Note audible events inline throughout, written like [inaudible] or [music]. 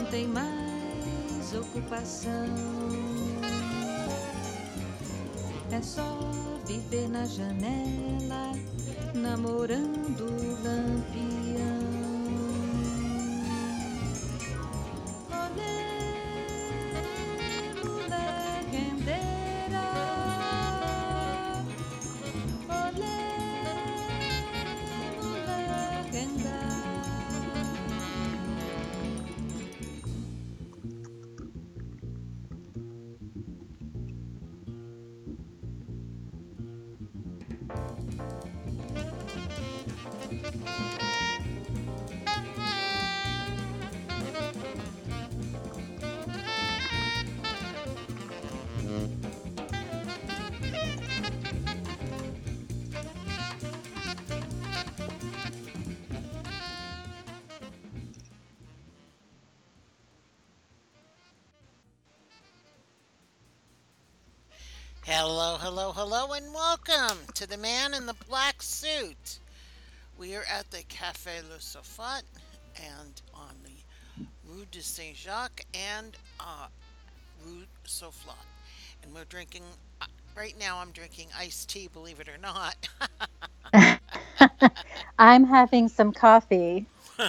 não tem mais ocupação. É só viver na janela, namorando o lampião. Hello, hello, and welcome to the man in the black suit. We are at the Cafe Le Soufflot and on the Rue de Saint Jacques and uh, Rue Soufflot. And we're drinking, uh, right now, I'm drinking iced tea, believe it or not. [laughs] I'm having some coffee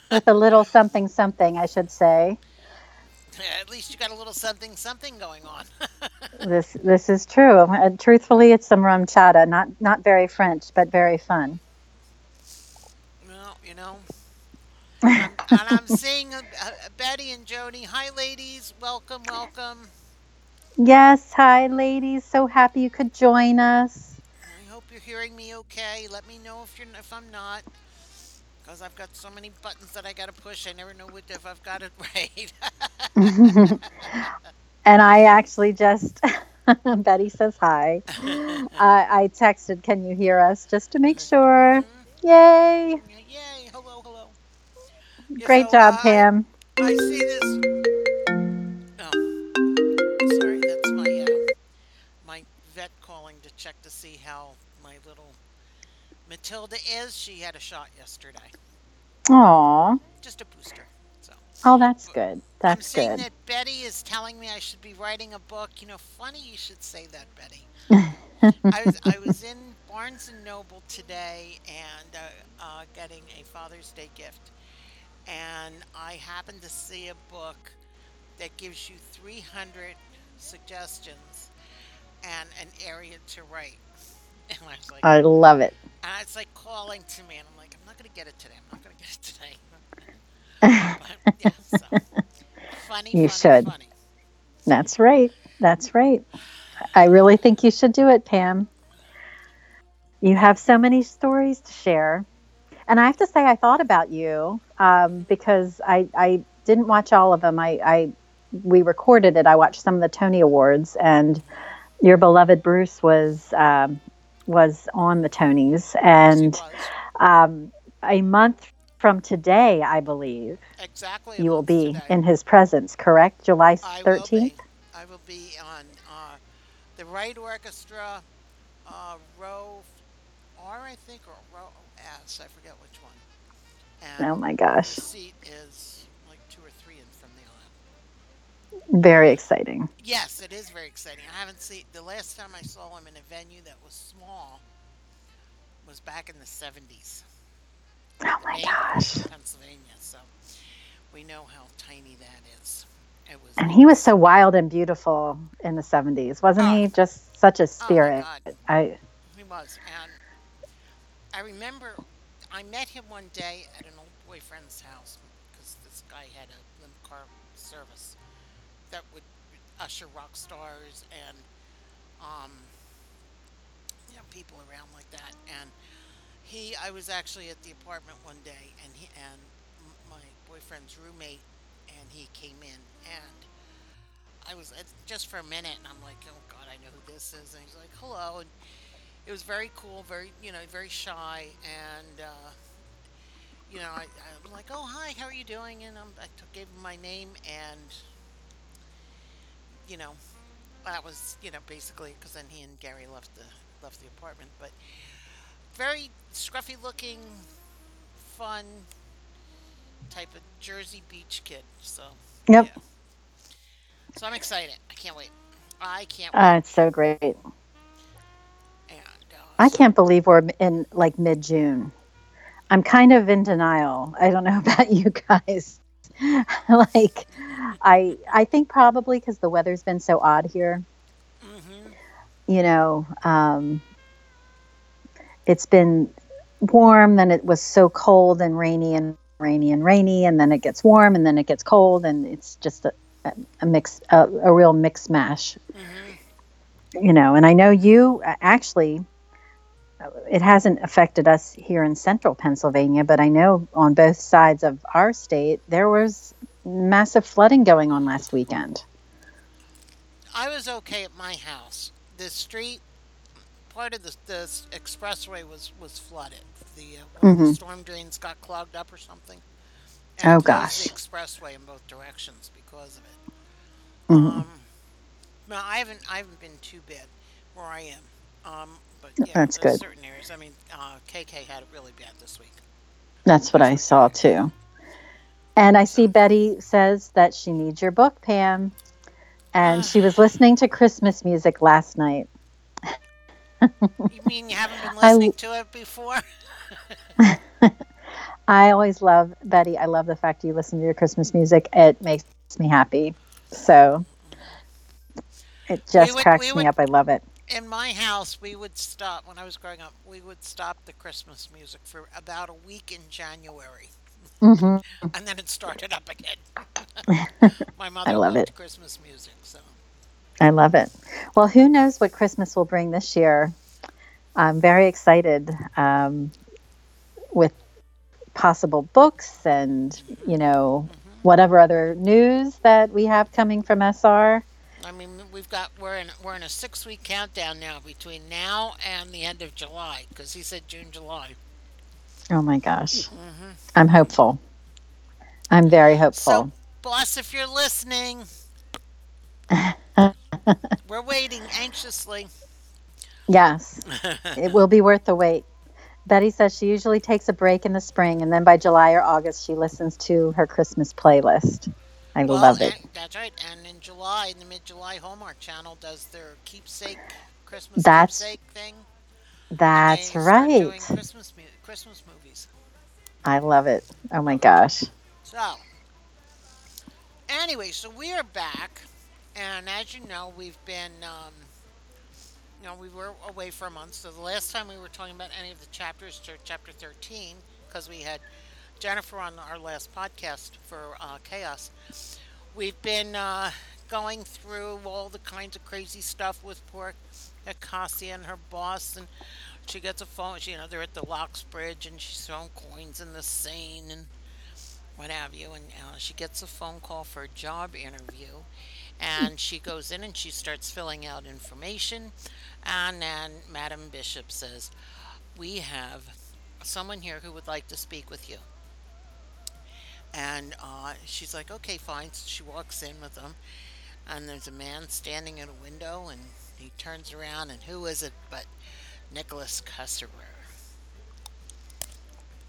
with a little something something, I should say. [laughs] At least you got a little something, something going on. [laughs] This this is true. Uh, truthfully, it's some RumChata, not not very French, but very fun. well, you know. And I'm [laughs] seeing uh, uh, Betty and Jody. Hi, ladies. Welcome, welcome. Yes, hi ladies. So happy you could join us. I hope you're hearing me okay. Let me know if you're if I'm not, because I've got so many buttons that I gotta push. I never know what if I've got it [laughs] right. [laughs] And I actually just [laughs] Betty says hi. Uh, I texted, "Can you hear us?" just to make sure. Yay! Yay! Hello, hello. Great job, Pam. I see this. Oh, sorry. That's my uh, my vet calling to check to see how Matilda is. She had a shot yesterday, Aw. just a booster. So. Oh, that's good. That's I'm seeing good. that Betty is telling me I should be writing a book. You know, funny you should say that, Betty. [laughs] I was I was in Barnes and Noble today and uh, uh, getting a Father's Day gift, and I happened to see a book that gives you 300 suggestions and an area to write. [laughs] And I was like, I love it. and it's like calling to me, and I'm like, I'm not gonna get it today. I'm not gonna get it today. [laughs] But, yeah, so [laughs] funny, You funny, should. funny. That's right. That's right. I really think you should do it, Pam. You have so many stories to share. And I have to say, I thought about you um, because I, I didn't watch all of them. I, I we recorded it. I watched some of the Tony Awards, and your beloved Bruce was um, was on the Tonys. And um, a month from today, I believe, exactly. you will be today. in his presence. Correct, July thirteenth. be. I will be on uh, the Right Orchestra, uh, row R, I think, or row S. I forget which one. And Oh my gosh. the seat is Very exciting. Yes, it is very exciting. I haven't seen the last time I saw him in a venue that was small was back in the seventies. Oh my gosh. Pennsylvania. So we know how tiny that is. It was. And he was so wild and beautiful in the 70s, wasn't Oh. he? Just such a Oh my spirit. God. I He was, and I remember I met him one day at an old boyfriend's house because this guy had a limp car service that would usher rock stars and um, you know people around like that. And he, I was actually at the apartment one day, and he and my boyfriend's roommate, and he came in, and I was uh, just for a minute, and I'm like, oh God, I know who this is. And he's like, hello, and it was very cool, very you know, very shy, and uh, you know, I, I'm like, oh hi, how are you doing? And I'm, I took, gave him my name, and you know, that was you know basically because then he and Gary left the left the apartment, but very scruffy looking, fun type of Jersey Beach kid. So Yep. Yeah. So I'm excited. I can't wait. I can't Uh, it's so great. And, uh, I can't believe we're in like mid June. I'm kind of in denial. I don't know [laughs] about you guys. [laughs] like, [sighs] I I think probably because the weather's been so odd here. Mhm. You know, um, it's been warm, then it was so cold and rainy and rainy and rainy, and then it gets warm, and then it gets cold, and it's just a, a, mix, a, a real mix mash. Mhm. you know and i know you actually it hasn't affected us here in central pennsylvania but i know on both sides of our state there was massive flooding going on last weekend I was okay at my house. The street, part of the, the expressway was, was flooded. The, uh, of the storm drains got clogged up or something. Oh, gosh. The expressway in both directions because of it. Mhm. Um, no, I haven't. I haven't been too bad where I am. Um, but yeah, That's good. certain areas. I mean, uh, KK had it really bad this week. that's what i saw too and i see betty says that she needs your book pam. And she was [gasps] listening to christmas music last night. You mean you haven't been I- listening to it before? [laughs] i always love betty i love the fact you listen to your christmas music. It makes me happy. So it just would- cracks me would- up. I love it. In my house, we would stop when I was growing up. We would stop the Christmas music for about a week in January, hmm and then it started up again. [laughs] my mother I love loved it. Christmas music, so I love it. Well, who knows what Christmas will bring this year? I'm very excited um, with possible books and, you know, whatever other news that we have coming from SR. I mean, we've got we're in we're in a six week countdown now between now and the end of July because he said June, July. Oh my gosh. Mm-hmm. I'm hopeful. I'm very hopeful. So, boss, if you're listening, [laughs] we're waiting anxiously. yes, [laughs] it will be worth the wait. Betty says she usually takes a break in the spring and then by July or August she listens to her Christmas playlist. I Well, love it. that's right. And in July, in the mid July, Hallmark Channel does their keepsake Christmas That's keepsake thing. That's they start Doing right. Christmas mu- Christmas movies. I love it. Oh my gosh. So, anyway, so we are back, and as you know, we've been, um, you know, we were away for a month. So the last time we were talking about any of the chapters to chapter thirteen, because we had Jennifer on our last podcast for uh, Chaos. We've been uh, going through all the kinds of crazy stuff with poor Acacia and her boss, and she gets a phone. She, You know, they're at the Locks Bridge, and she's throwing coins in the Seine, and what have you. And uh, she gets a phone call for a job interview, and she goes in and she starts filling out information, and then Madam Bishop says, "We have someone here who would like to speak with you." And uh, she's like, "Okay, fine." So she walks in with them, and there's a man standing at a window, and he turns around, and who is it but Nicholas Cusserer?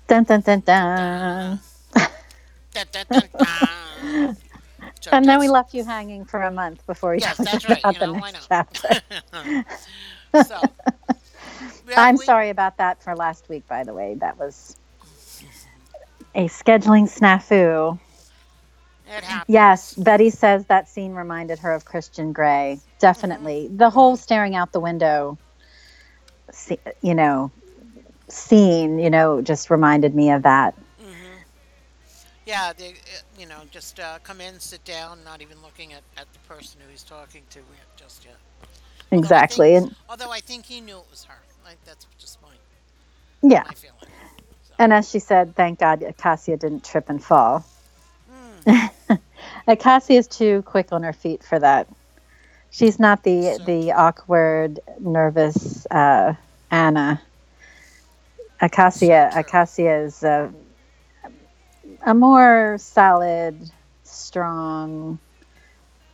Dun dun dun dun. Dun, dun, dun, dun. So [laughs] And then we left you hanging for a month before we Yes, that's [laughs] right. about You the know, why next chapter. [laughs] so, I'm we- sorry about that for last week, by the way. That was a scheduling snafu. Yes, Betty says that scene reminded her of Christian Grey. Definitely. Mm-hmm. The whole staring out the window, se- you know, scene, you know, just reminded me of that. Yeah, they, uh, you know, just uh, come in, sit down, not even looking at, at the person who he's talking to just yet. Although I Exactly. think- And although I think he knew it was her. Like that's just my yeah. my feeling. So, And as she said, thank God Acacia didn't trip and fall. [laughs] mm, Acacia is too quick on her feet for that. She's not the So- the awkward, nervous uh, Anna. Acacia So. Acacia is a, a more solid, strong,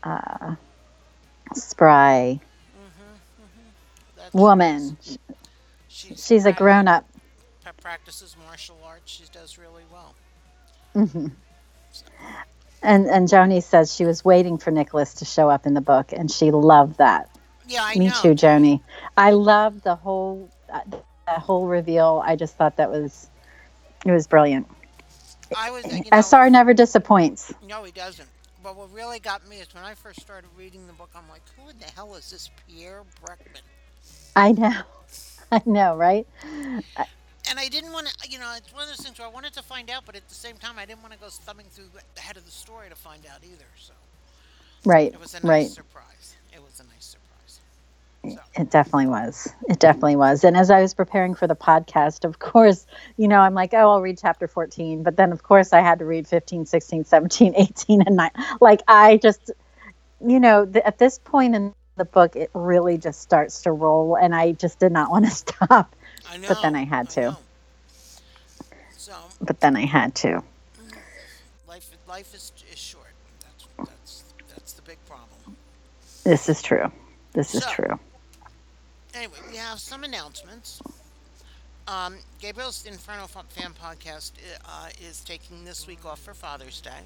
uh, spry that's- woman. She's, She's a grown up. pra- Practices martial arts. She does really well. hmm And and Joni says she was waiting for Nicholas to show up in the book, and she loved that. Yeah, I Me know. too, Joni. I loved the whole uh, the whole reveal. I just thought that was it was brilliant. I was, you know, SR never disappoints. No, he doesn't. But what really got me is when I first started reading the book, I'm like, who in the hell is this Pierre Breckman? I know, [laughs] I know, right? And I didn't want to, you know, it's one of those things where I wanted to find out, but at the same time, I didn't want to go thumbing through the head of the story to find out either. So Right, it was a nice right. surprise. It was a nice surprise. So, It definitely was. It definitely was. And as I was preparing for the podcast, of course, you know, I'm like, oh, I'll read chapter 14. But then, of course, I had to read 15, 16, 17, [laughs] 18, and 9. Like, I just, you know, th- at this point in the book, it really just starts to roll. And I just did not want to [laughs] stop. I know. But then I had to. know. So But then I had to. life, life is, is short. That's, that's, that's the big problem. This is true. This is true. Anyway, we have some announcements. Um, Gabriel's Inferno Fan Podcast uh, is taking this week off for Father's Day,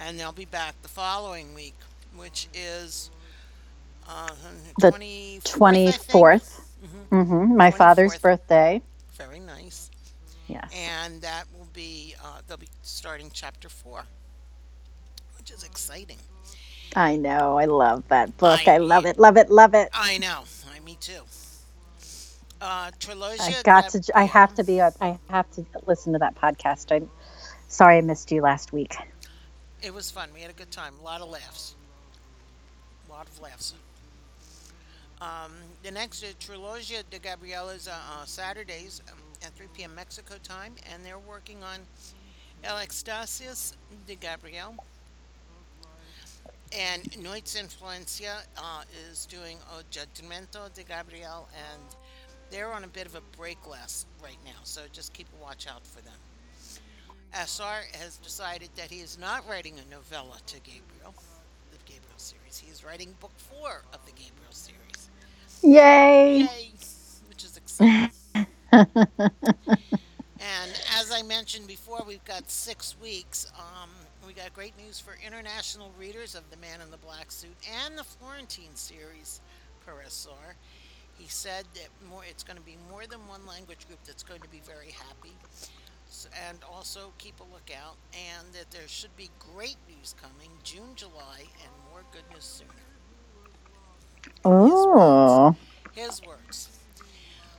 and they'll be back the following week, which is uh, The 24th. 24th. Hmm My father's 24th. birthday. Very nice. Yes. And that will be, uh, they'll be starting chapter four, which is exciting. I know. I love that book. I- I love it. Love it. Love it. I know. I, me too. Uh, Trilogia. I got to. I have to be. I have to listen to that podcast. I'm sorry I missed you last week. It was fun. We had a good time. A lot of laughs. A lot of laughs. Um, the next uh, Trilogia de Gabriel is uh, uh, Saturdays um, at 3 p.m. Mexico time, and they're working on El Extasias de Gabriel. And Noit's Influencia uh, is doing O Judgmento de Gabriel, and they're on a bit of a break last right now, so just keep a watch out for them. SR has decided that he is not writing a novella to Gabriel series. He is writing book four of the Gabriel series. Yay! Yay! Which is exciting. [laughs] and as I mentioned before, we've got six weeks. Um, we got great news for international readers of The Man in the Black Suit and the Florentine series per SR. He said that more it's going to be more than one language group that's going to be very happy. S- And also keep a lookout, and that there should be great news coming June, July, and more goodness sooner Oh, his words.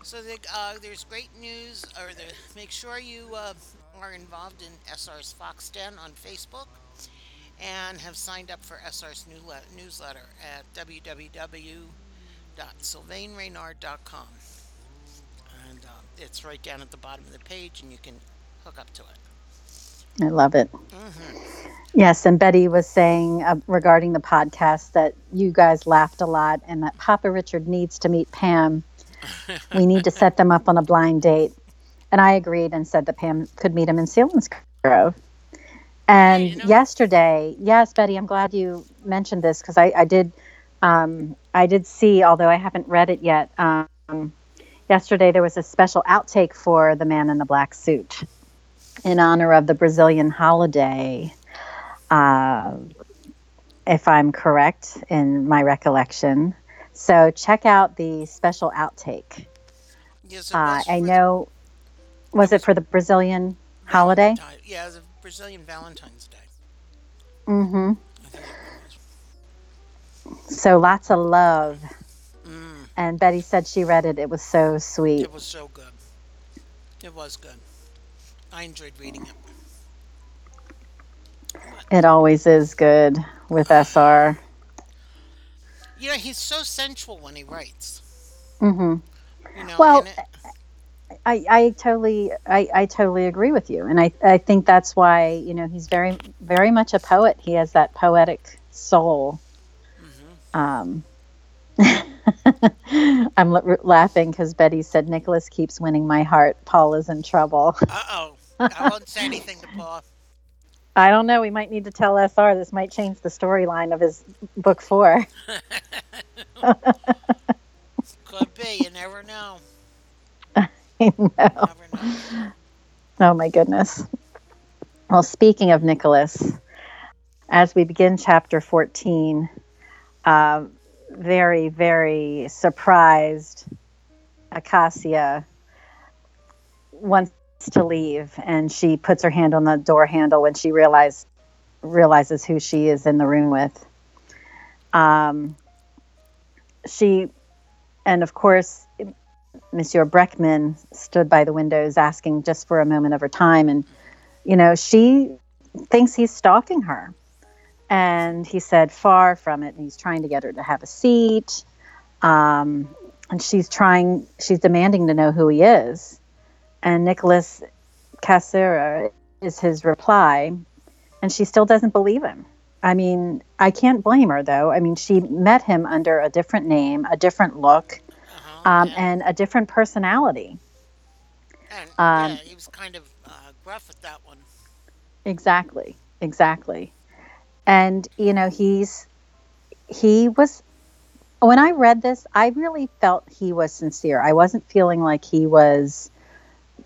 So the, uh, there's great news, or the, make sure you uh, are involved in SR's Fox Den on Facebook and have signed up for SR's newslet- newsletter at www.sylvainreynard.com. And uh, it's right down at the bottom of the page, and you can hook up to it. I love it. Mm-hmm. Yes, and Betty was saying uh, regarding the podcast that you guys laughed a lot, and that Papa Richard needs to meet Pam. we need to set them up on a blind date. And I agreed and said that Pam could meet him in Sealands Grove. And you know- yesterday, yes, Betty, I'm glad you mentioned this because I, I did, um, I did see, although I haven't read it yet. Um, yesterday there was a special outtake for the Man in the Black Suit in honor of the Brazilian holiday. Uh, if I'm correct in my recollection. So check out the special outtake. Yes, it Uh, I know, was it for the Brazilian holiday? Yeah, it was a Brazilian Valentine's Day. Mm-hmm. I think it was. So lots of love. Mm. And Betty said she read it. It was so sweet. It was so good. It was good. I enjoyed reading it. It always is good with SR. You know, he's so sensual when he writes. Mm-hmm. You know, Well, it, I, I totally I, I totally agree with you. And I, I think that's why, you know, he's very very much a poet. He has that poetic soul. Um [laughs] I'm l- laughing because Betty said Nicholas keeps winning my heart. Paul is in trouble. [laughs] uh oh, I won't say anything to Paul. [laughs] I don't know. We might need to tell SR. This might change the storyline of his book four. [laughs] Could be. You never know. [laughs] I know. Never know. Oh my goodness. Well, speaking of Nicholas, as we begin chapter 14, uh, very, very surprised, Acacia wants to leave and she puts her hand on the door handle when she realize, realizes who she is in the room with. Um, she, and of course, Monsieur Breckman stood by the windows asking just for a moment of her time. And, you know, she thinks he's stalking her. And he said, far from it. And he's trying to get her to have a seat. Um, and she's trying, she's demanding to know who he is. And Nicholas Casera is his reply. And she still doesn't believe him. I mean, I can't blame her though. I mean, she met him under a different name, a different look, Uh-huh, um, yeah. and a different personality. And um, yeah, he was kind of uh, gruff with that one. Exactly, exactly. And you know, he's he was when I read this, I really felt he was sincere. I wasn't feeling like he was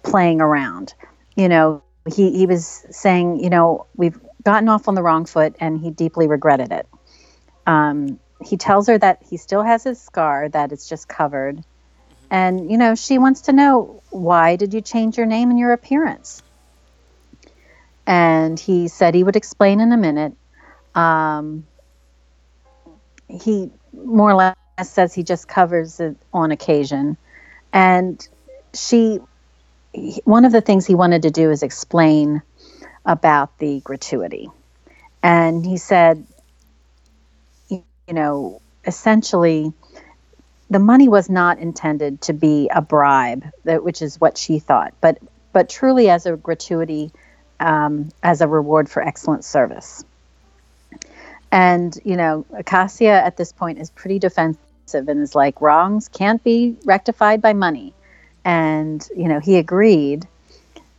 playing around. You know, he he was saying, you know, we've gotten off on the wrong foot, and he deeply regretted it. Um, he tells her that he still has his scar, that it's just covered, and you know, she wants to know why did you change your name and your appearance? and he said he would explain in a minute. Um, he more or less says he just covers it on occasion, and she. One of the things he wanted to do is explain about the gratuity, and he said, you know, essentially, the money was not intended to be a bribe, which is what she thought, but but truly as a gratuity um, as a reward for excellent service. And, you know, Acacia at this point is pretty defensive and is like, wrongs can't be rectified by money. And, you know, he agreed,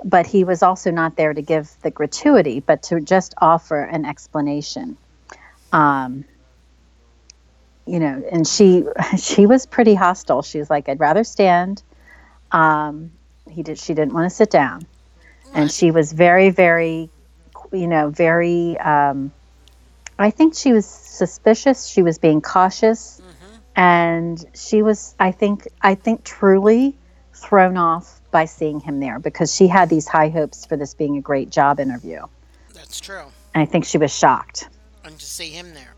but he was also not there to give the gratuity, but to just offer an explanation. Um, you know, and she [laughs] she was pretty hostile. She was like, "I'd rather stand." Um, he did. She didn't want to sit down and she was very very you know very um, i think she was suspicious she was being cautious and she was i think i think truly thrown off by seeing him there because she had these high hopes for this being a great job interview That's true. and i think she was shocked And to see him there.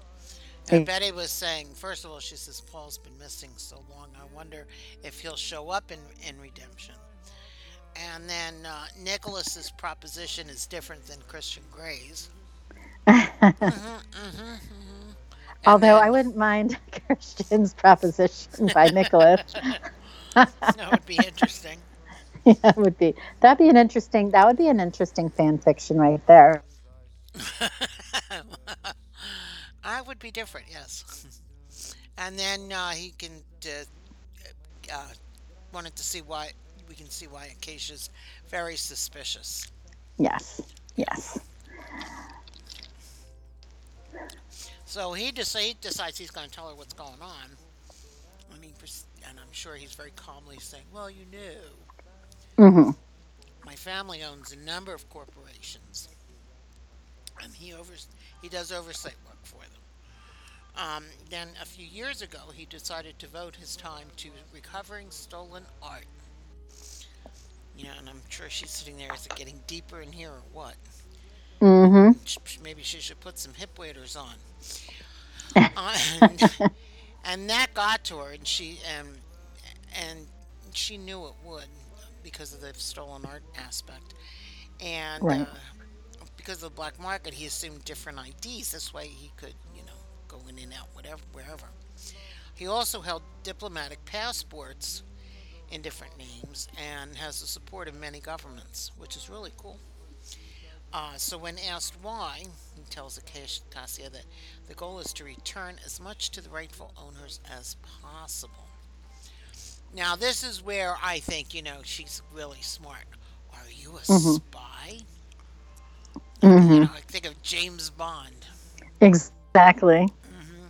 And Betty was saying, first of all, she says, Paul's been missing so long. I wonder if he'll show up in, in Redemption. And then uh, Nicholas's proposition is different than Christian Grey's. [laughs] Mm-hmm, mm-hmm, mm-hmm. And although i wouldn't mind [laughs] christian's proposition by nicholas [laughs] [laughs] that would be interesting. [laughs] that would be that'd be an interesting that would be an interesting fan fiction right there [laughs] I would be different, yes. And then uh, he can uh, uh, wanted to see why we can see why Acacia's very suspicious. yes yes So he, dec- he decides he's going to tell her what's going on. And, he, pers- and I'm sure he's very calmly saying, Well, you know, hmm my family owns a number of corporations. And he, overs- he does oversight work for them. Um, then a few years ago, he decided to devote his time to recovering stolen art. You know, and I'm sure she's sitting there. Is it getting deeper in here or what? hmm sh- Maybe she should put some hip waders on. [laughs] Uh, and, and that got to her, and she um, and she knew it would because of the stolen art aspect, and Right. uh, because of the black market, he assumed different IDs. This way, he could you know go in and out whatever wherever. He also held diplomatic passports in different names and has the support of many governments, which is really cool. Uh, so when asked why, he tells Acacia Cassia that the goal is to return as much to the rightful owners as possible. Now this is where I think you know she's really smart. Are you a mm-hmm. spy? You mm-hmm. know, I think of James Bond. exactly mm-hmm.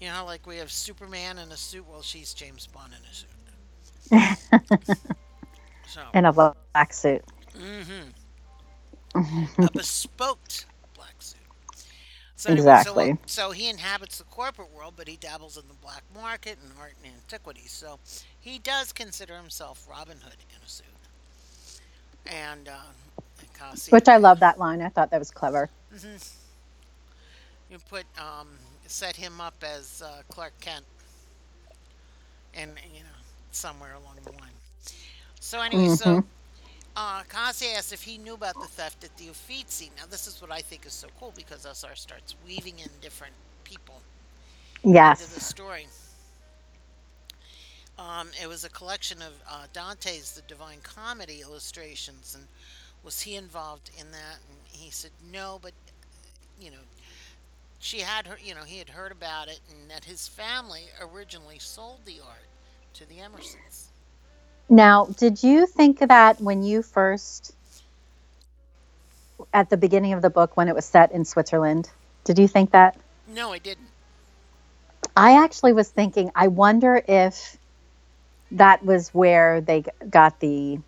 You know, like we have Superman in a suit. Well, she's James Bond in a suit. [laughs] so in a black suit a bespoke black suit. So anyway, Exactly. so so he inhabits the corporate world, but he dabbles in the black market and art and antiquities. So he does consider himself Robin Hood in a suit. And, uh, Which I love that line. I thought that was clever. you put um, set him up as uh, Clark Kent, and you know somewhere along the line. So anyway, hmm so uh, Cassie asked if he knew about the theft at the Uffizi. Now this is what I think is so cool because SR starts weaving in different people into the Yes. story. Um, it was a collection of uh, Dante's The Divine Comedy illustrations, and was he involved in that? And he said no, but you know, she had her, you know, he had heard about it, and that his family originally sold the art to the Emersons. Now, did you think that when you first, at the beginning of the book, when it was set in Switzerland, did you think that? No, I didn't. I actually was thinking, I wonder if that was where they got the.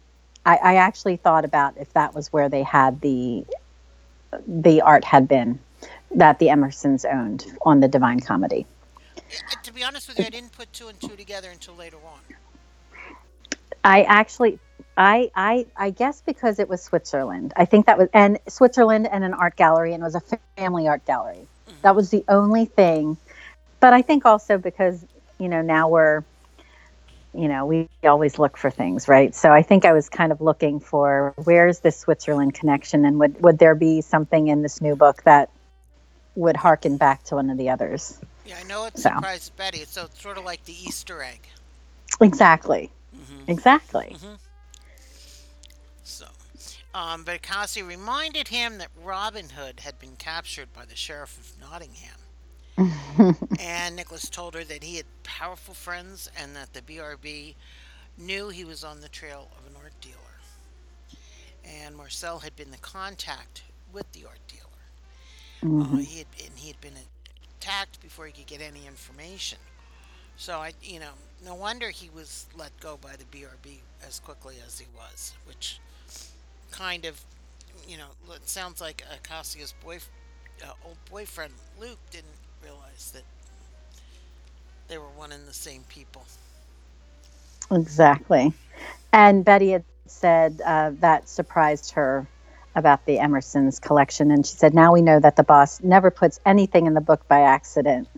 I, I actually thought about if that was where they had the the art had been that the Emersons owned on the Divine Comedy. Uh, To be honest with you, I didn't put two and two together until later on. I actually, I, I, I guess because it was Switzerland. I think that was and Switzerland and an art gallery, and it was a family art gallery. That was the only thing. But I think also because you know now we're, you know, we always look for things, right? So I think I was kind of looking for where's this Switzerland connection, and would would there be something in this new book that would harken back to one of the others? Yeah, I know it So surprised Betty. So it's sort of like the Easter egg. exactly, hmm exactly. hmm So, um, but Cassie reminded him that Robin Hood had been captured by the sheriff of Nottingham. And Nicholas told her that he had powerful friends and that the BRB knew he was on the trail of an art dealer. And Marcel had been the contact with the art dealer. Uh, hmm he had and he had been attacked before he could get any information. So I, you know, no wonder he was let go by the BRB as quickly as he was, which kind of, you know, it sounds like Acacia's boy, uh, old boyfriend Luke didn't realize that they were one and the same people. Exactly. And Betty had said uh, that surprised her about the Emerson's collection. And she said, now we know that the boss never puts anything in the book by accident.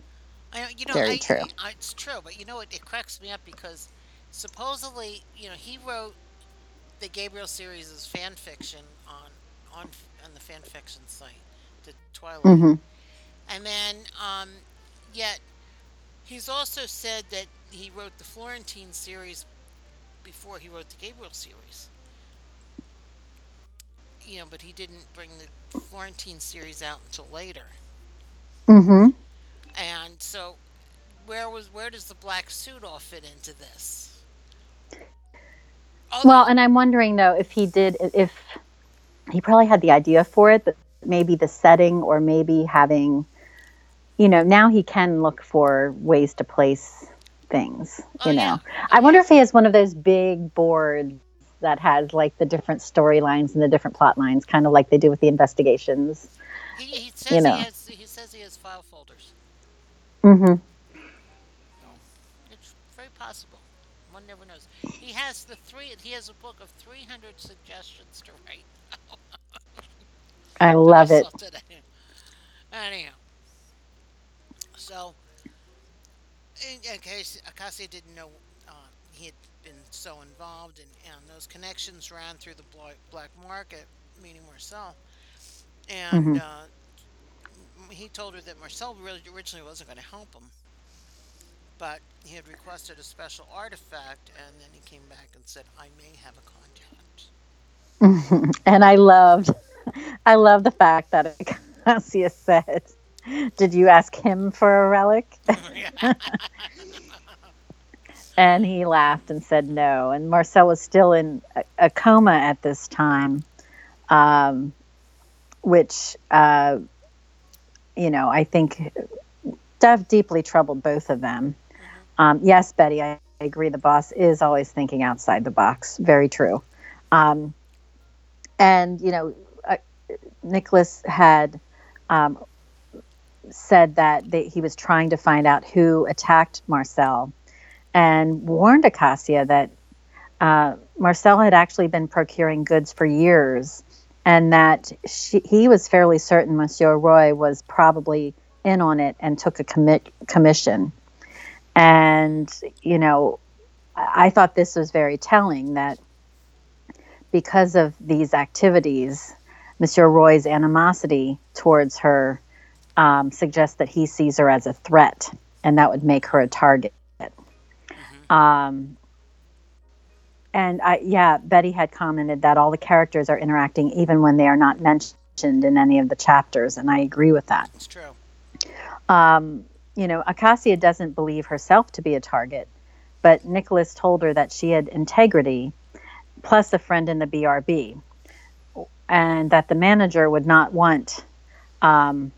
I, you know, Very I, true. I, it's true, but you know, it, it cracks me up because supposedly, you know, he wrote the Gabriel series as fan fiction on on on the fan fiction site, the Twilight, hmm and then um, yet he's also said that he wrote the Florentine series before he wrote the Gabriel series. You know, but he didn't bring the Florentine series out until later, Mm-hmm. and so where was where does the black suit all fit into this? Although, Well, and I'm wondering, though, if he did, if he probably had the idea for it, but maybe the setting or maybe having, you know, now he can look for ways to place things, oh you yeah, know. oh I wonder yeah, if he has one of those big boards that has like the different storylines and the different plot lines, kind of like they do with the investigations, he, he you says he has he says he has file folders. Mm hmm So it's very possible. One never knows. He has the three. He has a book of 300 suggestions to write [laughs] I that I love it. Anyhow, so in, in case Acacia didn't know, uh, he had been so involved, and, and those connections ran through the bla- black market, meaning Marcel. And hmm uh, he told her that Marcel really originally wasn't going to help him, but he had requested a special artifact, and then he came back and said, "I may have a contact." [laughs] and I loved, I love the fact that Cassius [laughs] said, [laughs] "Did you ask him for a relic?" [laughs] [laughs] And he laughed and said no. And Marcel was still in a, coma at this time, um, which uh, you know I think deeply troubled both of them. Um, yes, Betty, I, I agree. The boss is always thinking outside the box. Very true. Um, and you know, uh, Nicholas had um, said that they, he was trying to find out who attacked Marcel and warned Acacia that uh, Marcel had actually been procuring goods for years and that she, he was fairly certain Monsieur Roy was probably in on it and took a commit, commission. And, you know, I thought this was very telling that because of these activities, Monsieur Roy's animosity towards her um, suggests that he sees her as a threat, and that would make her a target. Mm-hmm. Um, and I, yeah, Betty had commented that all the characters are interacting even when they are not mentioned in any of the chapters, and I agree with that. It's true. Um, you know, Acacia doesn't believe herself to be a target, but Nicholas told her that she had integrity, plus a friend in the BRB, and that the manager would not want um,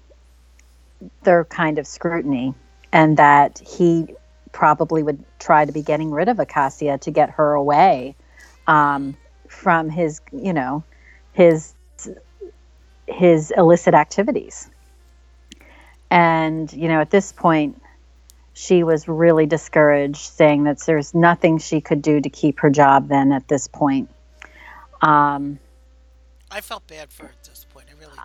their kind of scrutiny, and that he probably would try to be getting rid of Acacia to get her away um, from his, you know, his his illicit activities. And you know, at this point, she was really discouraged, saying that there's nothing she could do to keep her job. Then at this point, um, I felt bad for her.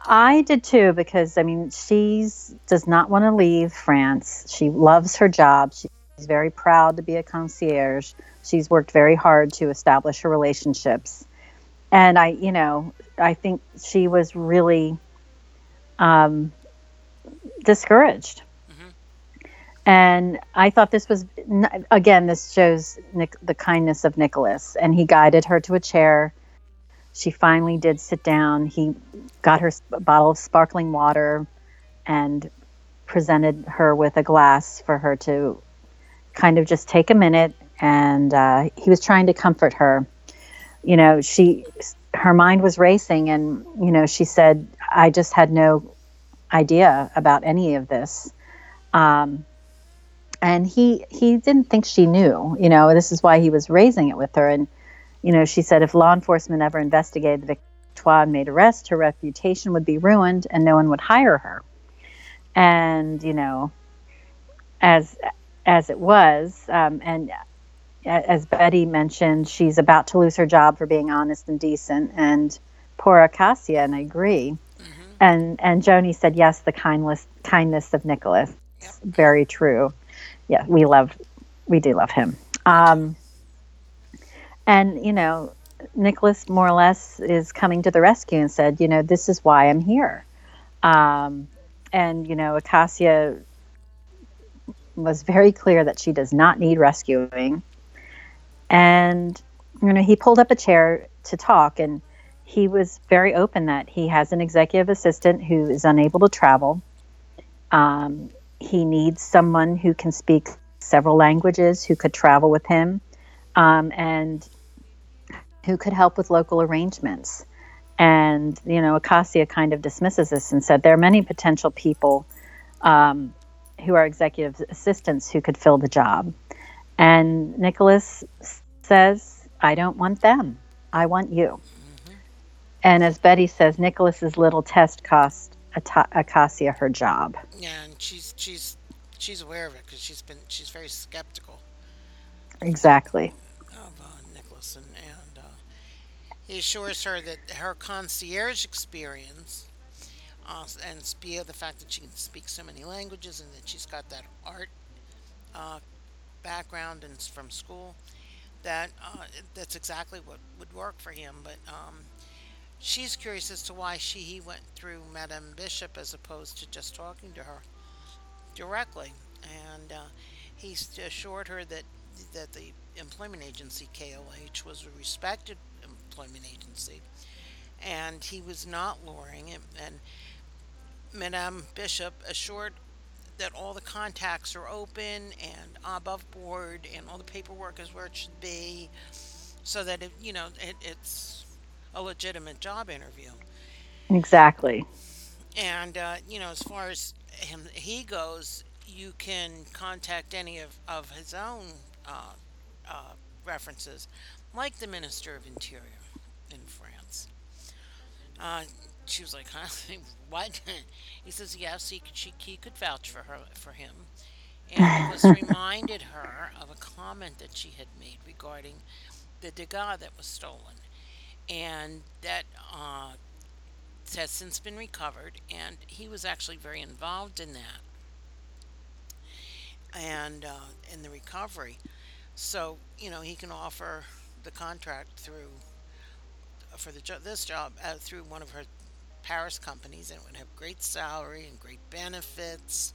I did. Too because I mean she does not want to leave France. She loves her job. She's very proud to be a concierge. She's worked very hard to establish her relationships. And I, you know, I think she was really um, discouraged. And I thought this was n- again. This shows Nick, the kindness of Nicholas, and he guided her to a chair. She finally did sit down. He got her a bottle of sparkling water, and presented her with a glass for her to kind of just take a minute. And uh, he was trying to comfort her. You know, she her mind was racing, and you know, she said, "I just had no idea about any of this." Um, and he he didn't think she knew you know this is why he was raising it with her and you know she said if law enforcement ever investigated the victoire and made arrests her reputation would be ruined and no one would hire her. And you know as as it was um, and as betty mentioned she's about to lose her job for being honest and decent and poor acacia and i agree. And and joni said yes the kindness kindness of nicholas. Very true. Yeah, we love, we do love him. Um, and you know, Nicholas more or less is coming to the rescue and said, you know, this is why I'm here. Um, and you know, Acacia was very clear that she does not need rescuing. And you know, he pulled up a chair to talk, and he was very open that he has an executive assistant who is unable to travel. Um, he needs someone who can speak several languages, who could travel with him, um, and who could help with local arrangements. And, you know, Acacia kind of dismisses this and said there are many potential people um, who are executive assistants who could fill the job. And Nicholas says, I don't want them. I want you. And as Betty says, Nicholas's little test cost Acacia her job. Yeah, and she's she's she's aware of it because she's been she's very skeptical Exactly. of uh, Nicholson, and uh, he assures her that her concierge experience uh, and spe- the fact that she can speak so many languages and that she's got that art uh, background and from school that uh, that's exactly what would work for him. But um, she's curious as to why she he went through Madame Bishop as opposed to just talking to her directly, and uh, he assured her that that the employment agency KOH was a respected employment agency, and he was not luring him. And Madame Bishop assured that all the contacts are open and above board, and all the paperwork is where it should be, so that it, you know it, it's a legitimate job interview. Exactly. And uh, you know, as far as him he goes, you can contact any of, of his own uh, uh, references, like the Minister of Interior. Uh, she was like, [laughs] huh? what? [laughs] He says, yes, he could, she, he could vouch for her for him. And was [laughs] reminded her of a comment that she had made regarding the Degas that was stolen. And that uh, has since been recovered, and he was actually very involved in that and uh, in the recovery. So you know he can offer the contract through for the jo- this job uh, through one of her Paris companies, and it would have great salary and great benefits.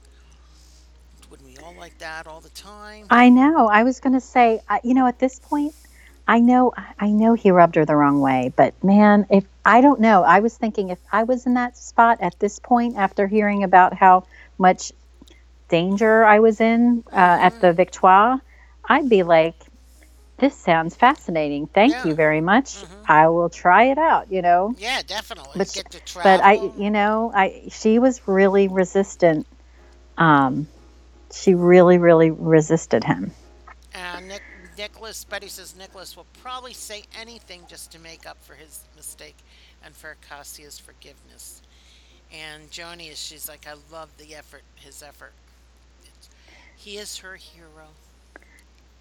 Wouldn't we all like that all the time? I know. I was going to say, I- you know, at this point, I know, I know he rubbed her the wrong way, but man, if I don't know, I was thinking if I was in that spot at this point after hearing about how much danger I was in uh, at the Victoire, I'd be like, this sounds fascinating. Thank Yeah. you very much. hmm I will try it out, you know. Yeah, definitely. But sh- Get to but I, you know, I she was really resistant. Um, she really, really resisted him. And Nick, Nicholas, Betty says Nicholas will probably say anything just to make up for his mistake and for Cassia's forgiveness. And Joni is, she's like, I love the effort, his effort. He is her hero.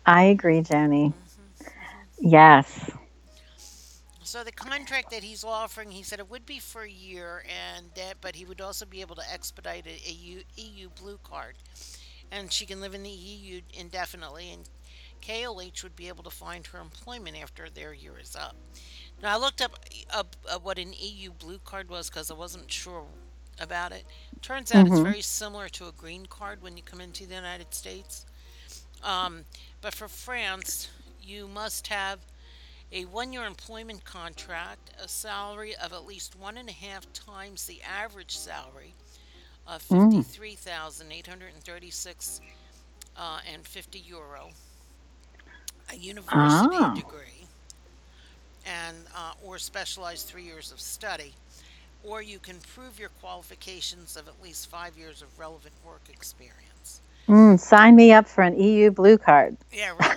I agree, Joni. hmm Yes. So the contract that he's offering, he said it would be for a year, and that, but he would also be able to expedite a, EU, EU blue card, and she can live in the EU indefinitely, and KLH would be able to find her employment after their year is up. Now I looked up, up, uh what an EU blue card was because I wasn't sure about it. Turns out it's hmm very similar to a green card when you come into the United States. Um, but for France, you must have a one year employment contract, a salary of at least one and a half times the average salary of Mm. 53,836 uh, and 50 euro, a university Ah. degree, and uh, or specialized three years of study, or you can prove your qualifications of at least five years of relevant work experience. Mm, sign me up for an EU blue card. Yeah, really.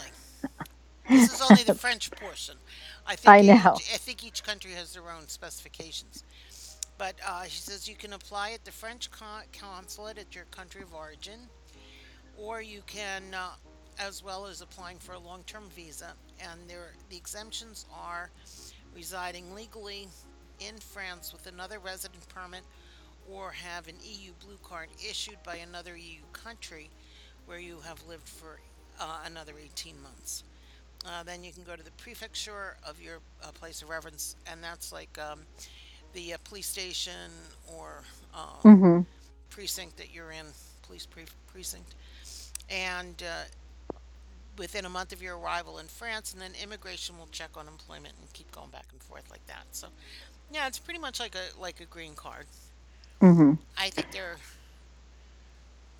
This is only the French [laughs] portion. I I think know. each, I think each country has their own specifications. But uh, she says you can apply at the French con- consulate at your country of origin, or you can, uh, as well as applying for a long-term visa. And there, the exemptions are residing legally in France with another resident permit, or have an EU blue card issued by another EU country where you have lived for uh, another 18 months. Uh, then you can go to the prefecture of your uh, place of reference, and that's like um, the uh, police station or uh, hmm precinct that you're in, police pre- precinct. And uh, within a month of your arrival in France, and then immigration will check on employment and keep going back and forth like that. So, yeah, it's pretty much like a like a green card. hmm I think they're.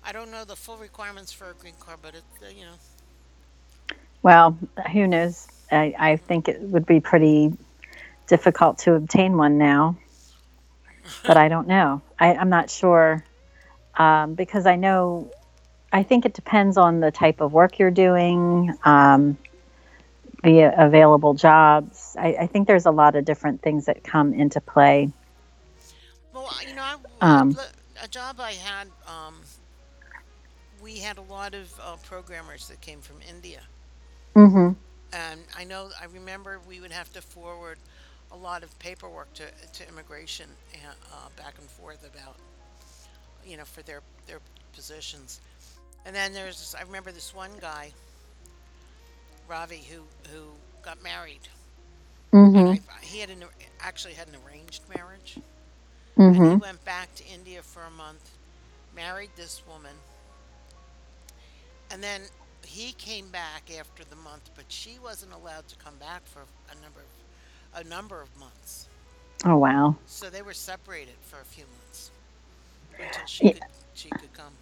I don't know the full requirements for a green card, but it, uh, you know, Well, who knows? I, I think it would be pretty difficult to obtain one now, but I don't know. I, I'm not sure um, because I know. I think it depends on the type of work you're doing, um, the available jobs. I, I think there's a lot of different things that come into play. Well, you know, I, Um, a job I had, um, we had a lot of uh, programmers that came from India, hmm and I know I remember we would have to forward a lot of paperwork to to immigration and, uh, back and forth about, you know, for their their positions. And then there's, I remember this one guy, Ravi, who who got married, and hmm I he had an actually had an arranged marriage. and he hmm went back to India for a month, married this woman, and then he came back after the month, but she wasn't allowed to come back for a number of a number of months. Oh wow. So they were separated for a few months until she Yeah, could she could come.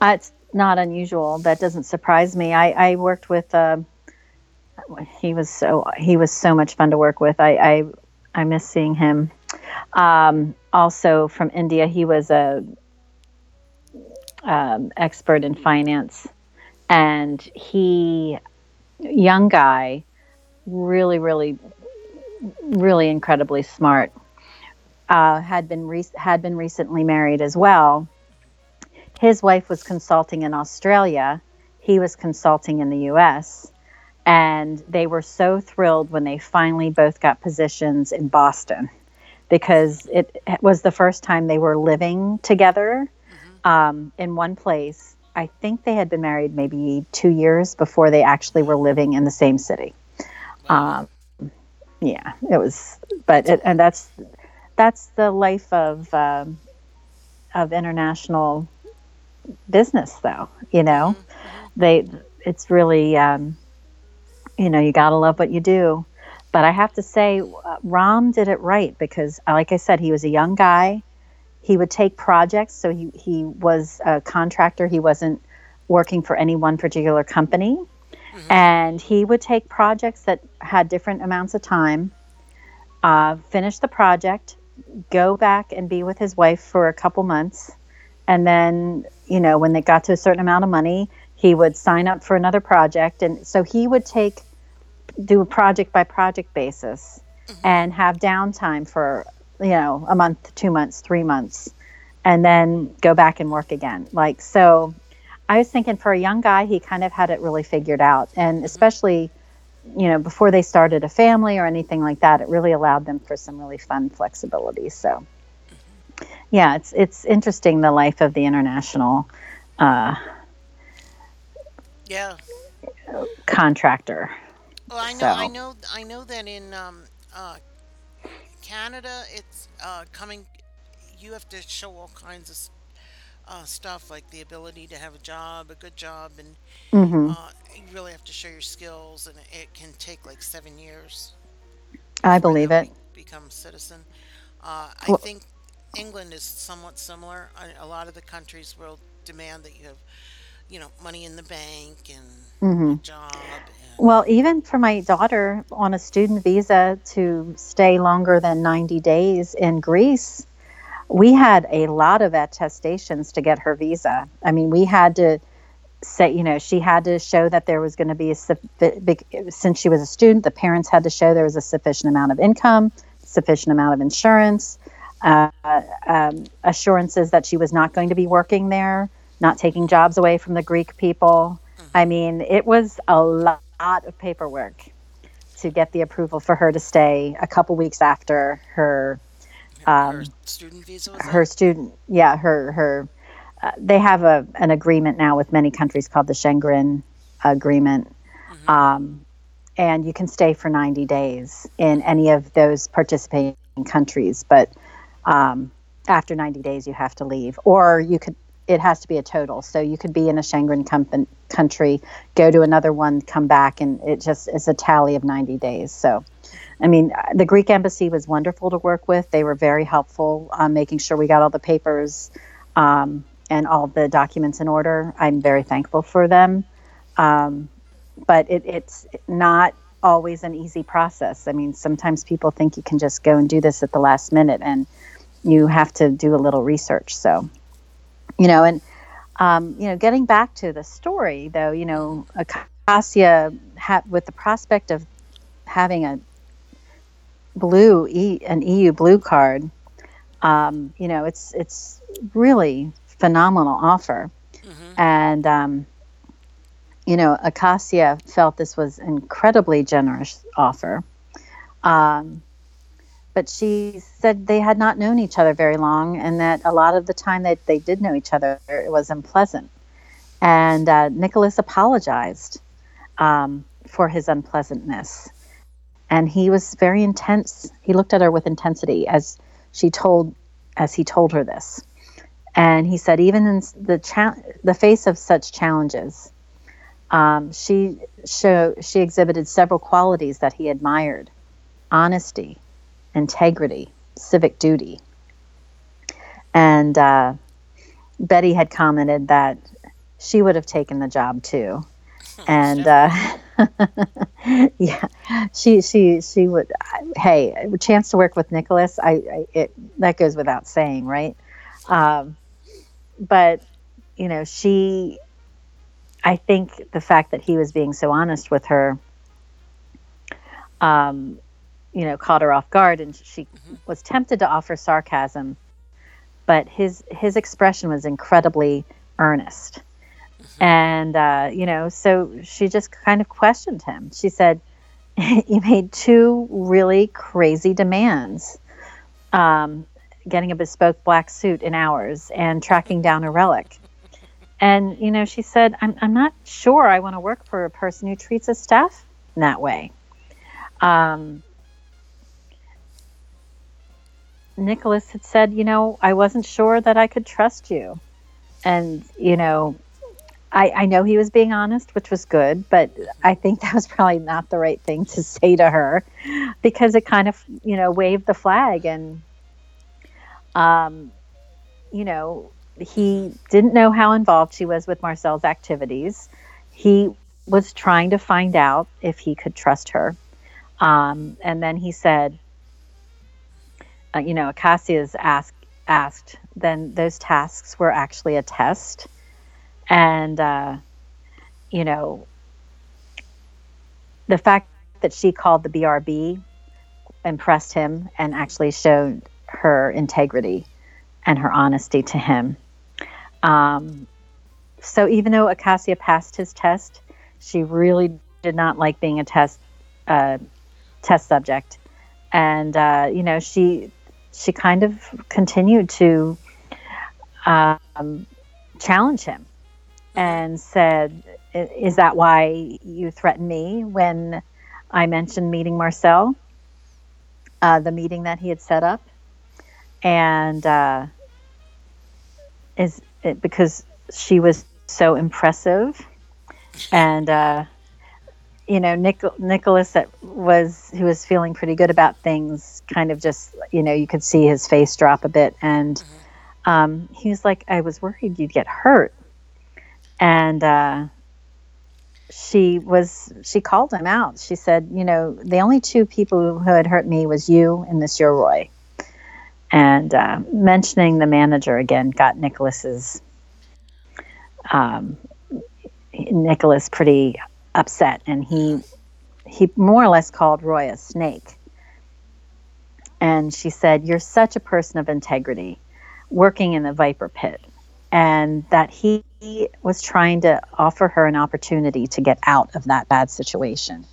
uh, it's not unusual. That doesn't surprise me. I, I worked with. Uh, he was so he was so much fun to work with. I I, I miss seeing him. Um, also from India, he was a um, expert in finance, and he young guy, really really really incredibly smart. uh, had been re- had been recently married as well. His wife was consulting in Australia. He was consulting in the U.S. And they were so thrilled when they finally both got positions in Boston because it was the first time they were living together um, in one place. I think they had been married maybe two years before they actually were living in the same city. Um, yeah, it was, but it, and that's that's the life of um, of international business, though. You know, they it's really um, you know you got to love what you do. But I have to say, uh, Ram did it right because, like I said, he was a young guy. He would take projects, so he he was a contractor. He wasn't working for any one particular company. And he would take projects that had different amounts of time, uh, finish the project, go back and be with his wife for a couple months. And then, you know, when they got to a certain amount of money, he would sign up for another project. And so he would take, do a project by project basis and have downtime for, you know, a month, two months, three months, and then go back and work again. Like, so I was thinking for a young guy, he kind of had it really figured out. And especially, you know, before they started a family or anything like that, it really allowed them for some really fun flexibility. So, yeah, it's it's interesting the life of the international uh, Yeah. contractor. Well, I know, So- I know, I know that in um, uh, Canada, it's uh, coming. You have to show all kinds of uh, stuff, like the ability to have a job, a good job, and hmm uh, you really have to show your skills, and it can take like seven years. I believe it. be- become citizen. Uh, I Well- think England is somewhat similar. A lot of the countries will demand that you have, you know, money in the bank and hmm a job. And, Well, even for my daughter on a student visa to stay longer than 90 days in Greece, we had a lot of attestations to get her visa. I mean, we had to say, you know, she had to show that there was going to be a since she was a student, the parents had to show there was a sufficient amount of income, sufficient amount of insurance, uh, um, assurances that she was not going to be working there, not taking jobs away from the Greek people. I mean, it was a lot of paperwork to get the approval for her to stay a couple weeks after her um, her student visa was her student yeah her her uh, they have a an agreement now with many countries called the Schengen agreement. Um, and you can stay for 90 days in any of those participating countries but um, after 90 days you have to leave. Or you could it has to be a total so you could be in a Schengen com- country go to another one come back and it just is a tally of 90 days so I mean, uh, the Greek embassy was wonderful to work with. They were very helpful on making sure we got all the papers um, and all the documents in order. I'm very thankful for them. Um, but it, it's not always an easy process. I mean, sometimes people think you can just go and do this at the last minute, and you have to do a little research. So, you know, and um, you know, getting back to the story, though, you know, Acacia ha- with the prospect of having a blue e- an EU blue card, um, you know, it's it's really phenomenal offer, and um, you know, Acacia felt this was incredibly generous offer. Um, but she said they had not known each other very long, and that a lot of the time that they did know each other, it was unpleasant. And uh, Nicholas apologized um, for his unpleasantness and he was very intense. He looked at her with intensity as she told, as he told her this, and he said, even in the cha- the face of such challenges, um, she show she exhibited several qualities that he admired: honesty, integrity, civic duty. And uh, Betty had commented that she would have taken the job too, and. Uh, [laughs] yeah, she she she would. Hey, a chance to work with Nicholas, I, I it that goes without saying, right? Um, but you know, she. I think the fact that he was being so honest with her, um, you know, caught her off guard, and she was tempted to offer sarcasm, but his his expression was incredibly earnest, and uh, you know, so she just kind of questioned him. She said, [laughs] "You made two really crazy demands." Um, getting a bespoke black suit in hours and tracking down a relic. And, you know, she said, I'm, I'm not sure I want to work for a person who treats his staff in that way. Um, Nicholas had said, you know, I wasn't sure that I could trust you. And, you know, I, I know he was being honest, which was good, but I think that was probably not the right thing to [laughs] say to her because it kind of, you know, waved the flag and, um, you know, he didn't know how involved she was with Marcel's activities. He was trying to find out if he could trust her. Um, and then he said, uh, you know, Acacia's asked, asked, then those tasks were actually a test. And, uh, you know, the fact that she called the BRB impressed him and actually showed her integrity and her honesty to him. Um, so even though Acacia passed his test, she really did not like being a test uh, test subject, and uh, you know she she kind of continued to um, challenge him and said, "Is that why you threatened me when I mentioned meeting Marcel, uh, the meeting that he had set up?" And uh, is it because she was so impressive and uh, you know Nic- nicholas that was who was feeling pretty good about things kind of just you know you could see his face drop a bit and um, he was like i was worried you'd get hurt. And uh, she was she called him out. She said you know the only two people who had hurt me was you and monsieur roy and uh, mentioning the manager again got Nicholas's um, Nicholas pretty upset, and he he more or less called Roy a snake. And she said, "You're such a person of integrity, working in the viper pit, and that he was trying to offer her an opportunity to get out of that bad situation."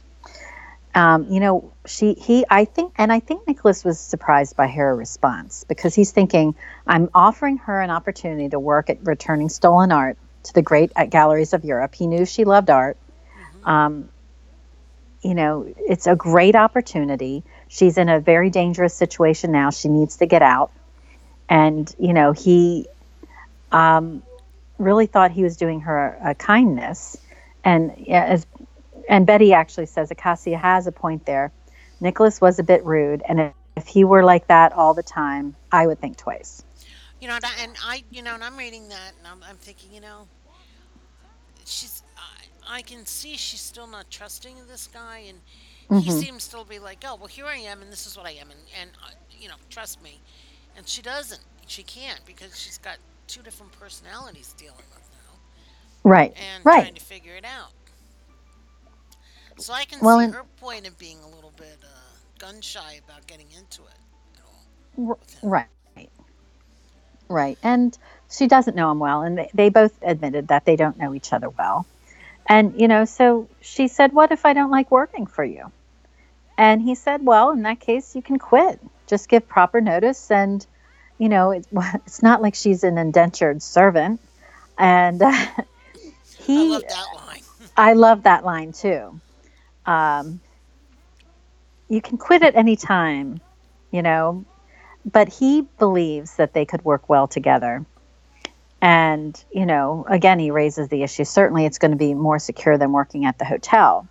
um, you know, she, he, I think, and I think Nicholas was surprised by her response because he's thinking, I'm offering her an opportunity to work at returning stolen art to the great galleries of Europe. He knew she loved art. Um, you know, it's a great opportunity. She's in a very dangerous situation now. She needs to get out. And, you know, he um, really thought he was doing her a, a kindness. And as and Betty actually says Acacia has a point there. Nicholas was a bit rude, and if he were like that all the time, I would think twice. You know, and I, you know, and I'm reading that, and I'm, I'm thinking, you know, she's, I, can see she's still not trusting this guy, and mm-hmm. he seems to be like, oh, well, here I am, and this is what I am, and, and uh, you know, trust me. And she doesn't. She can't because she's got two different personalities dealing with now. Right. And right. trying to figure it out. So I can Well, see and- her point of being a little bit uh, gun shy about getting into it at all. Right. Right. And she doesn't know him well. And they, they both admitted that they don't know each other well. And, you know, so she said, What if I don't like working for you? And he said, Well, in that case, you can quit. Just give proper notice. And, you know, it, [laughs] it's not like she's an indentured servant. And [laughs] uh, I he, love that line. [laughs] I love that line too. Um, you can quit at any time, you know, but he believes that they could work well together. And, you know, again, he raises the issue. Certainly, it's going to be more secure than working at the hotel.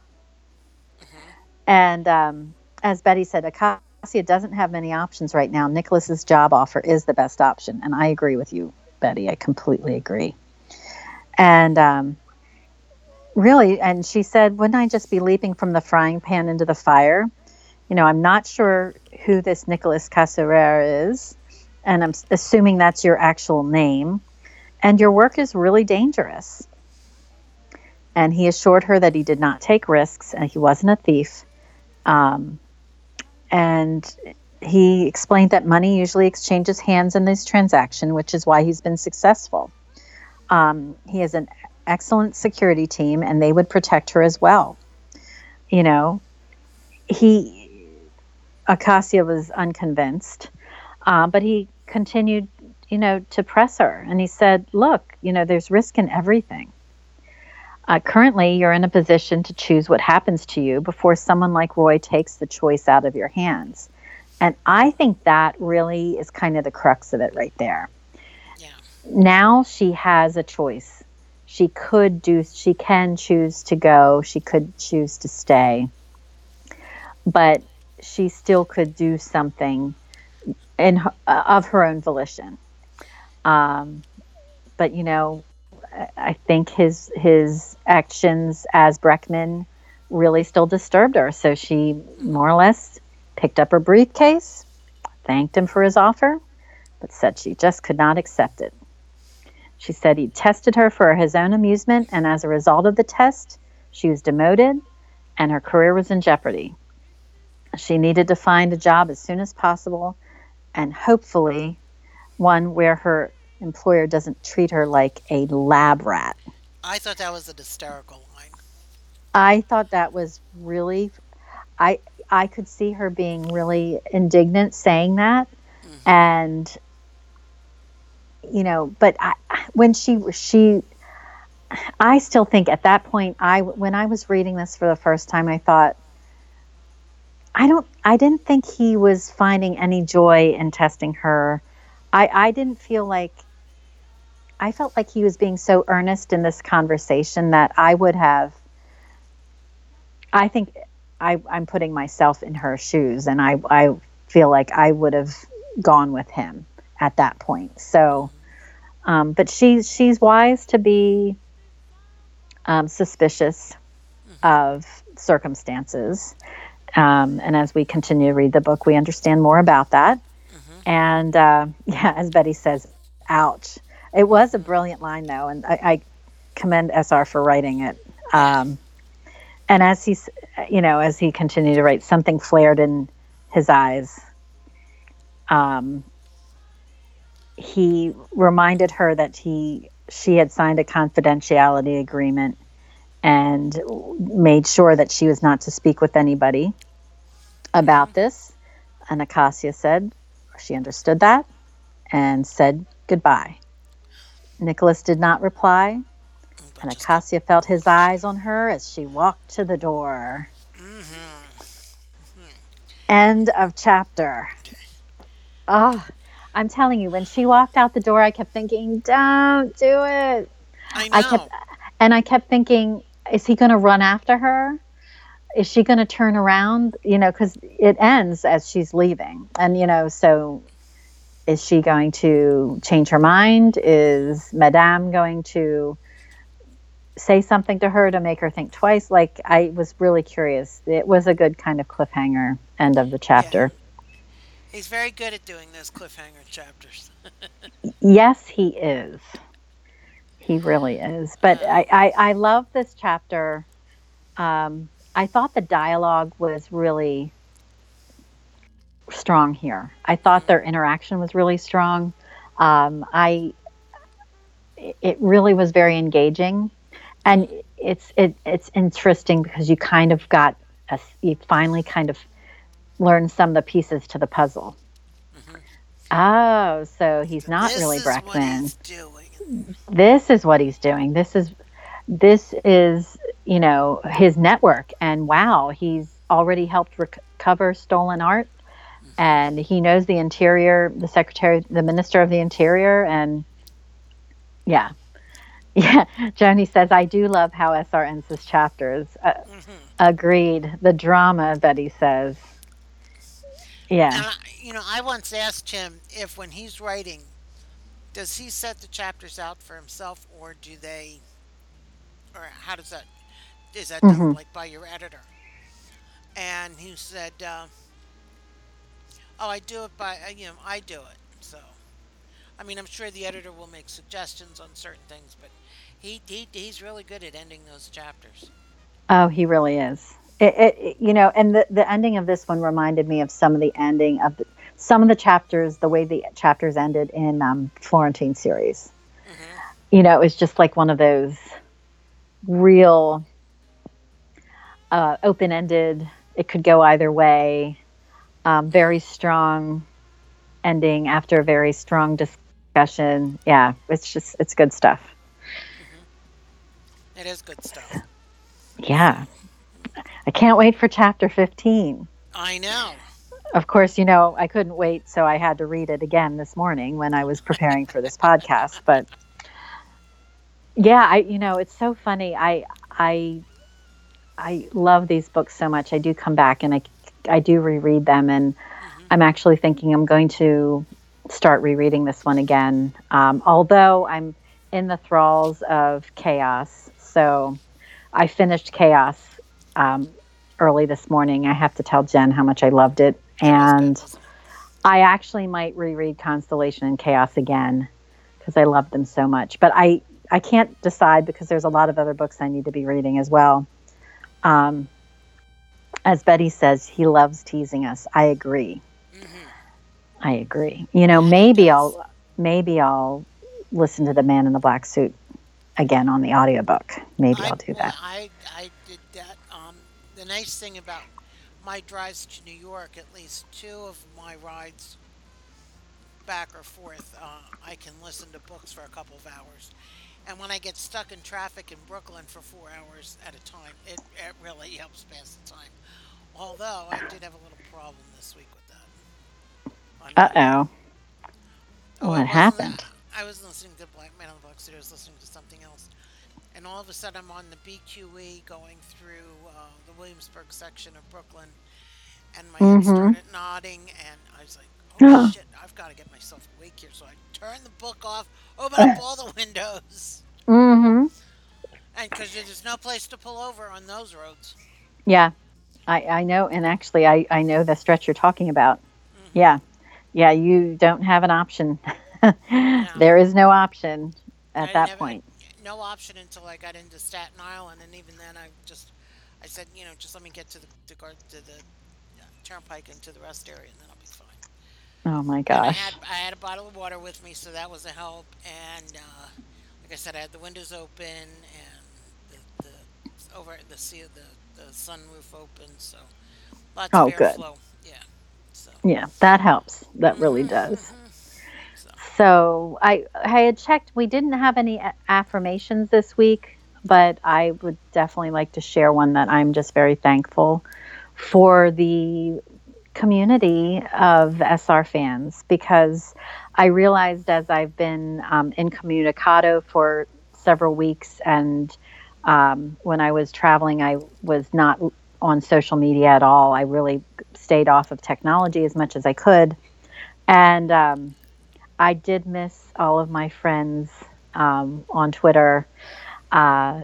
And um, as Betty said, Acacia doesn't have many options right now. Nicholas's job offer is the best option. And I agree with you, Betty. I completely agree. And um, really, and she said, wouldn't I just be leaping from the frying pan into the fire? You know, I'm not sure who this Nicholas Casarer is, and I'm assuming that's your actual name. And your work is really dangerous. And he assured her that he did not take risks and he wasn't a thief. Um, and he explained that money usually exchanges hands in this transaction, which is why he's been successful. Um, he has an excellent security team, and they would protect her as well. You know, he Acacia was unconvinced, uh, but he continued, you know, to press her, and he said, "Look, you know, there's risk in everything." Uh, currently, you're in a position to choose what happens to you before someone like Roy takes the choice out of your hands. And I think that really is kind of the crux of it right there. Yeah. Now she has a choice. She could do, she can choose to go, she could choose to stay, but she still could do something in, her- uh, of her own volition. Um, but you know, I- think his his actions as Breckman really still disturbed her. So she more or less picked up her briefcase, thanked him for his offer, but said she just could not accept it. She said he tested her for his own amusement, and as a result of the test, she was demoted and her career was in jeopardy. She needed to find a job as soon as possible and hopefully one where her employer doesn't treat her like a lab rat. I thought that was a hysterical line. I thought that was really I I could see her being really indignant saying that mm-hmm. and you know but I, when she she I still think at that point I when I was reading this for the first time I thought I don't I didn't think he was finding any joy in testing her. I I didn't feel like I felt like he was being so earnest in this conversation that I would have I think I, I'm putting myself in her shoes, and I, I feel like I would have gone with him at that point. So, um, but she's she's wise to be um, suspicious of circumstances, um, and as we continue to read the book, we understand more about that. And uh, [laughs] yeah, as Betty says, "Ouch!" It was a brilliant line, though, and I, I commend SR for writing it. Um, and as he's you know as he continued to write something flared in his eyes. Um, he reminded her that he she had signed a confidentiality agreement and made sure that she was not to speak with anybody about this. And acacia said she understood that and said goodbye nicholas did not reply But and just- Acacia felt his eyes on her as she walked to the door. Mm-hmm. End of chapter. Oh, I'm telling you, when she walked out the door, I kept thinking, don't do it. I know. I kept, and I kept thinking, is he going to run after her? Is she going to turn around? You know, because it ends as she's leaving. And, you know, so is she going to change her mind? Is Madame going to say something to her to make her think twice? Like, I was really curious. It was a good kind of cliffhanger end of the chapter. He's very good at doing those cliffhanger chapters. [laughs] Yes, he is. He really is. But I, I, I love this chapter. Um, I thought the dialogue was really strong here. I thought their interaction was really strong. Um, I it really was very engaging, and it's it, it's interesting because you kind of got a, you finally kind of learned some of the pieces to the puzzle. Oh, so he's not this really Breckman this is what he's doing. This is this is you know his network. And wow he's already helped recover stolen art and he knows the interior the secretary the minister of the interior and yeah. [laughs] Yeah joni says i do love how sr ends his chapters uh, agreed the drama betty says. Yeah. And I, you know, I once asked him if when he's writing, does he set the chapters out for himself, or do they, or how does that, is that done like by your editor? And he said, uh, "Oh, I do it by, uh, you know, I do it." So, I mean, I'm sure the editor will make suggestions on certain things, but he, he he's really good at ending those chapters. Oh, he really is. It, it, you know, and the, the ending of this one reminded me of some of the ending of the, some of the chapters, the way the chapters ended in um, Florentine series. You know, it was just like one of those real uh, open ended, it could go either way, um, very strong ending after a very strong discussion. Yeah, it's just, it's good stuff. It is good stuff. Yeah. I can't wait for chapter 15. I know. Of course, you know, I couldn't wait, so I had to read it again this morning when I was preparing for this podcast. But yeah, I you know, it's so funny. I I I love these books so much. I do come back and I I do reread them and I'm actually thinking I'm going to start rereading this one again. Um, although I'm in the thralls of chaos. So I finished chaos um, early this morning. I have to tell Jen how much I loved it. It was good, And? I actually might reread Constellation and Chaos again because I love them so much. But I, I can't decide because there's a lot of other books I need to be reading as well. Um, as Betty says, he loves teasing us. I agree. I agree. You know, maybe I'll maybe I'll listen to the Man in the Black Suit again on the audiobook. Maybe I, I'll do that. I, I did that. Um, the nice thing about my drives to New York, at least two of my rides back or forth, uh, I can listen to books for a couple of hours. And when I get stuck in traffic in Brooklyn for four hours at a time, it, it really helps pass the time. Although I did have a little problem this week with that. Uh oh. Oh, What happened? I was listening to Black Man on the Box. I was listening to something else, and all of a sudden I'm on the BQE going through uh, the Williamsburg section of Brooklyn, and my head Mhm. started nodding, and I was like, "Oh shit! I've got to get myself awake here." So I turn the book off, opened up [laughs] all the windows, Mm-hmm. and because there's no place to pull over on those roads. Yeah, I, I know, and actually, I, I know the stretch you're talking about. Mm-hmm. Yeah, yeah, you don't have an option. [laughs] there is no option at I that never- point. No option until I got into Staten Island, and even then, I just, I said, you know, just let me get to the to, guard, to the uh, turnpike and to the rest area, and then I'll be fine. Oh my And I gosh. had I had a bottle of water with me, so that was a help. And uh, like I said, I had the windows open and the, the over the sea the the sunroof open, so lots Oh, of good. airflow. Yeah. So. Yeah, that helps. That really Mhm, does. mhm. So So I I had checked. We didn't have any affirmations this week, but I would definitely like to share one that I'm just very thankful for the community of SR fans because I realized as I've been um, incommunicado for several weeks and um, when I was traveling, I was not on social media at all. I really stayed off of technology as much as I could. And um, I did miss all of my friends um, on Twitter uh,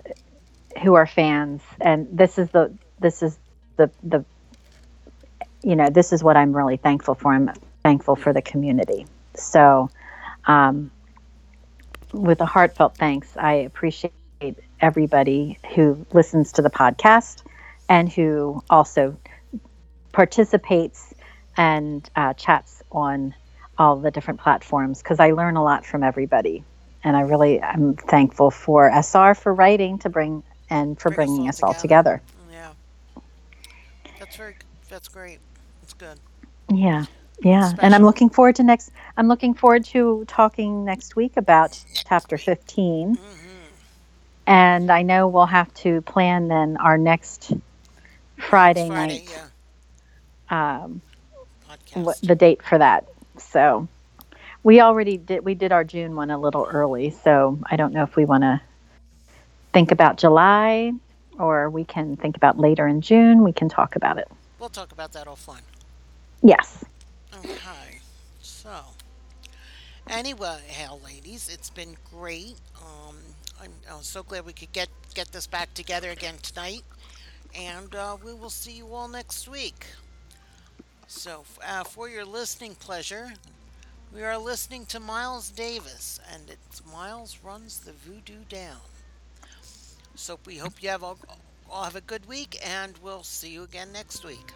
who are fans, and this is the this is the the you know this is what I'm really thankful for. I'm thankful for the community. So, um, with a heartfelt thanks, I appreciate everybody who listens to the podcast and who also participates and uh, chats on all the different platforms because I learn a lot from everybody. And I really am thankful for SR for writing to bring and for Bring us bringing all us all together. together. yeah, that's very that's great. Yeah. Yeah. And I'm looking forward to next I'm looking forward to talking next week about chapter week. 15. hmm And I know we'll have to plan then our next Friday, Friday, night yeah, um, what, the date for that. So we already did we did our June one a little early, so I don't know if we want to think about July or we can think about later in June. We can talk about it. We'll talk about that offline. Yes. Okay, so anyway, hell, ladies, it's been great. Um, I'm, I'm so glad we could get get this back together again tonight, and uh, we will see you all next week. So, uh, for your listening pleasure, we are listening to Miles Davis, and it's Miles runs the voodoo down. So we hope you have all, all have a good week, and we'll see you again next week.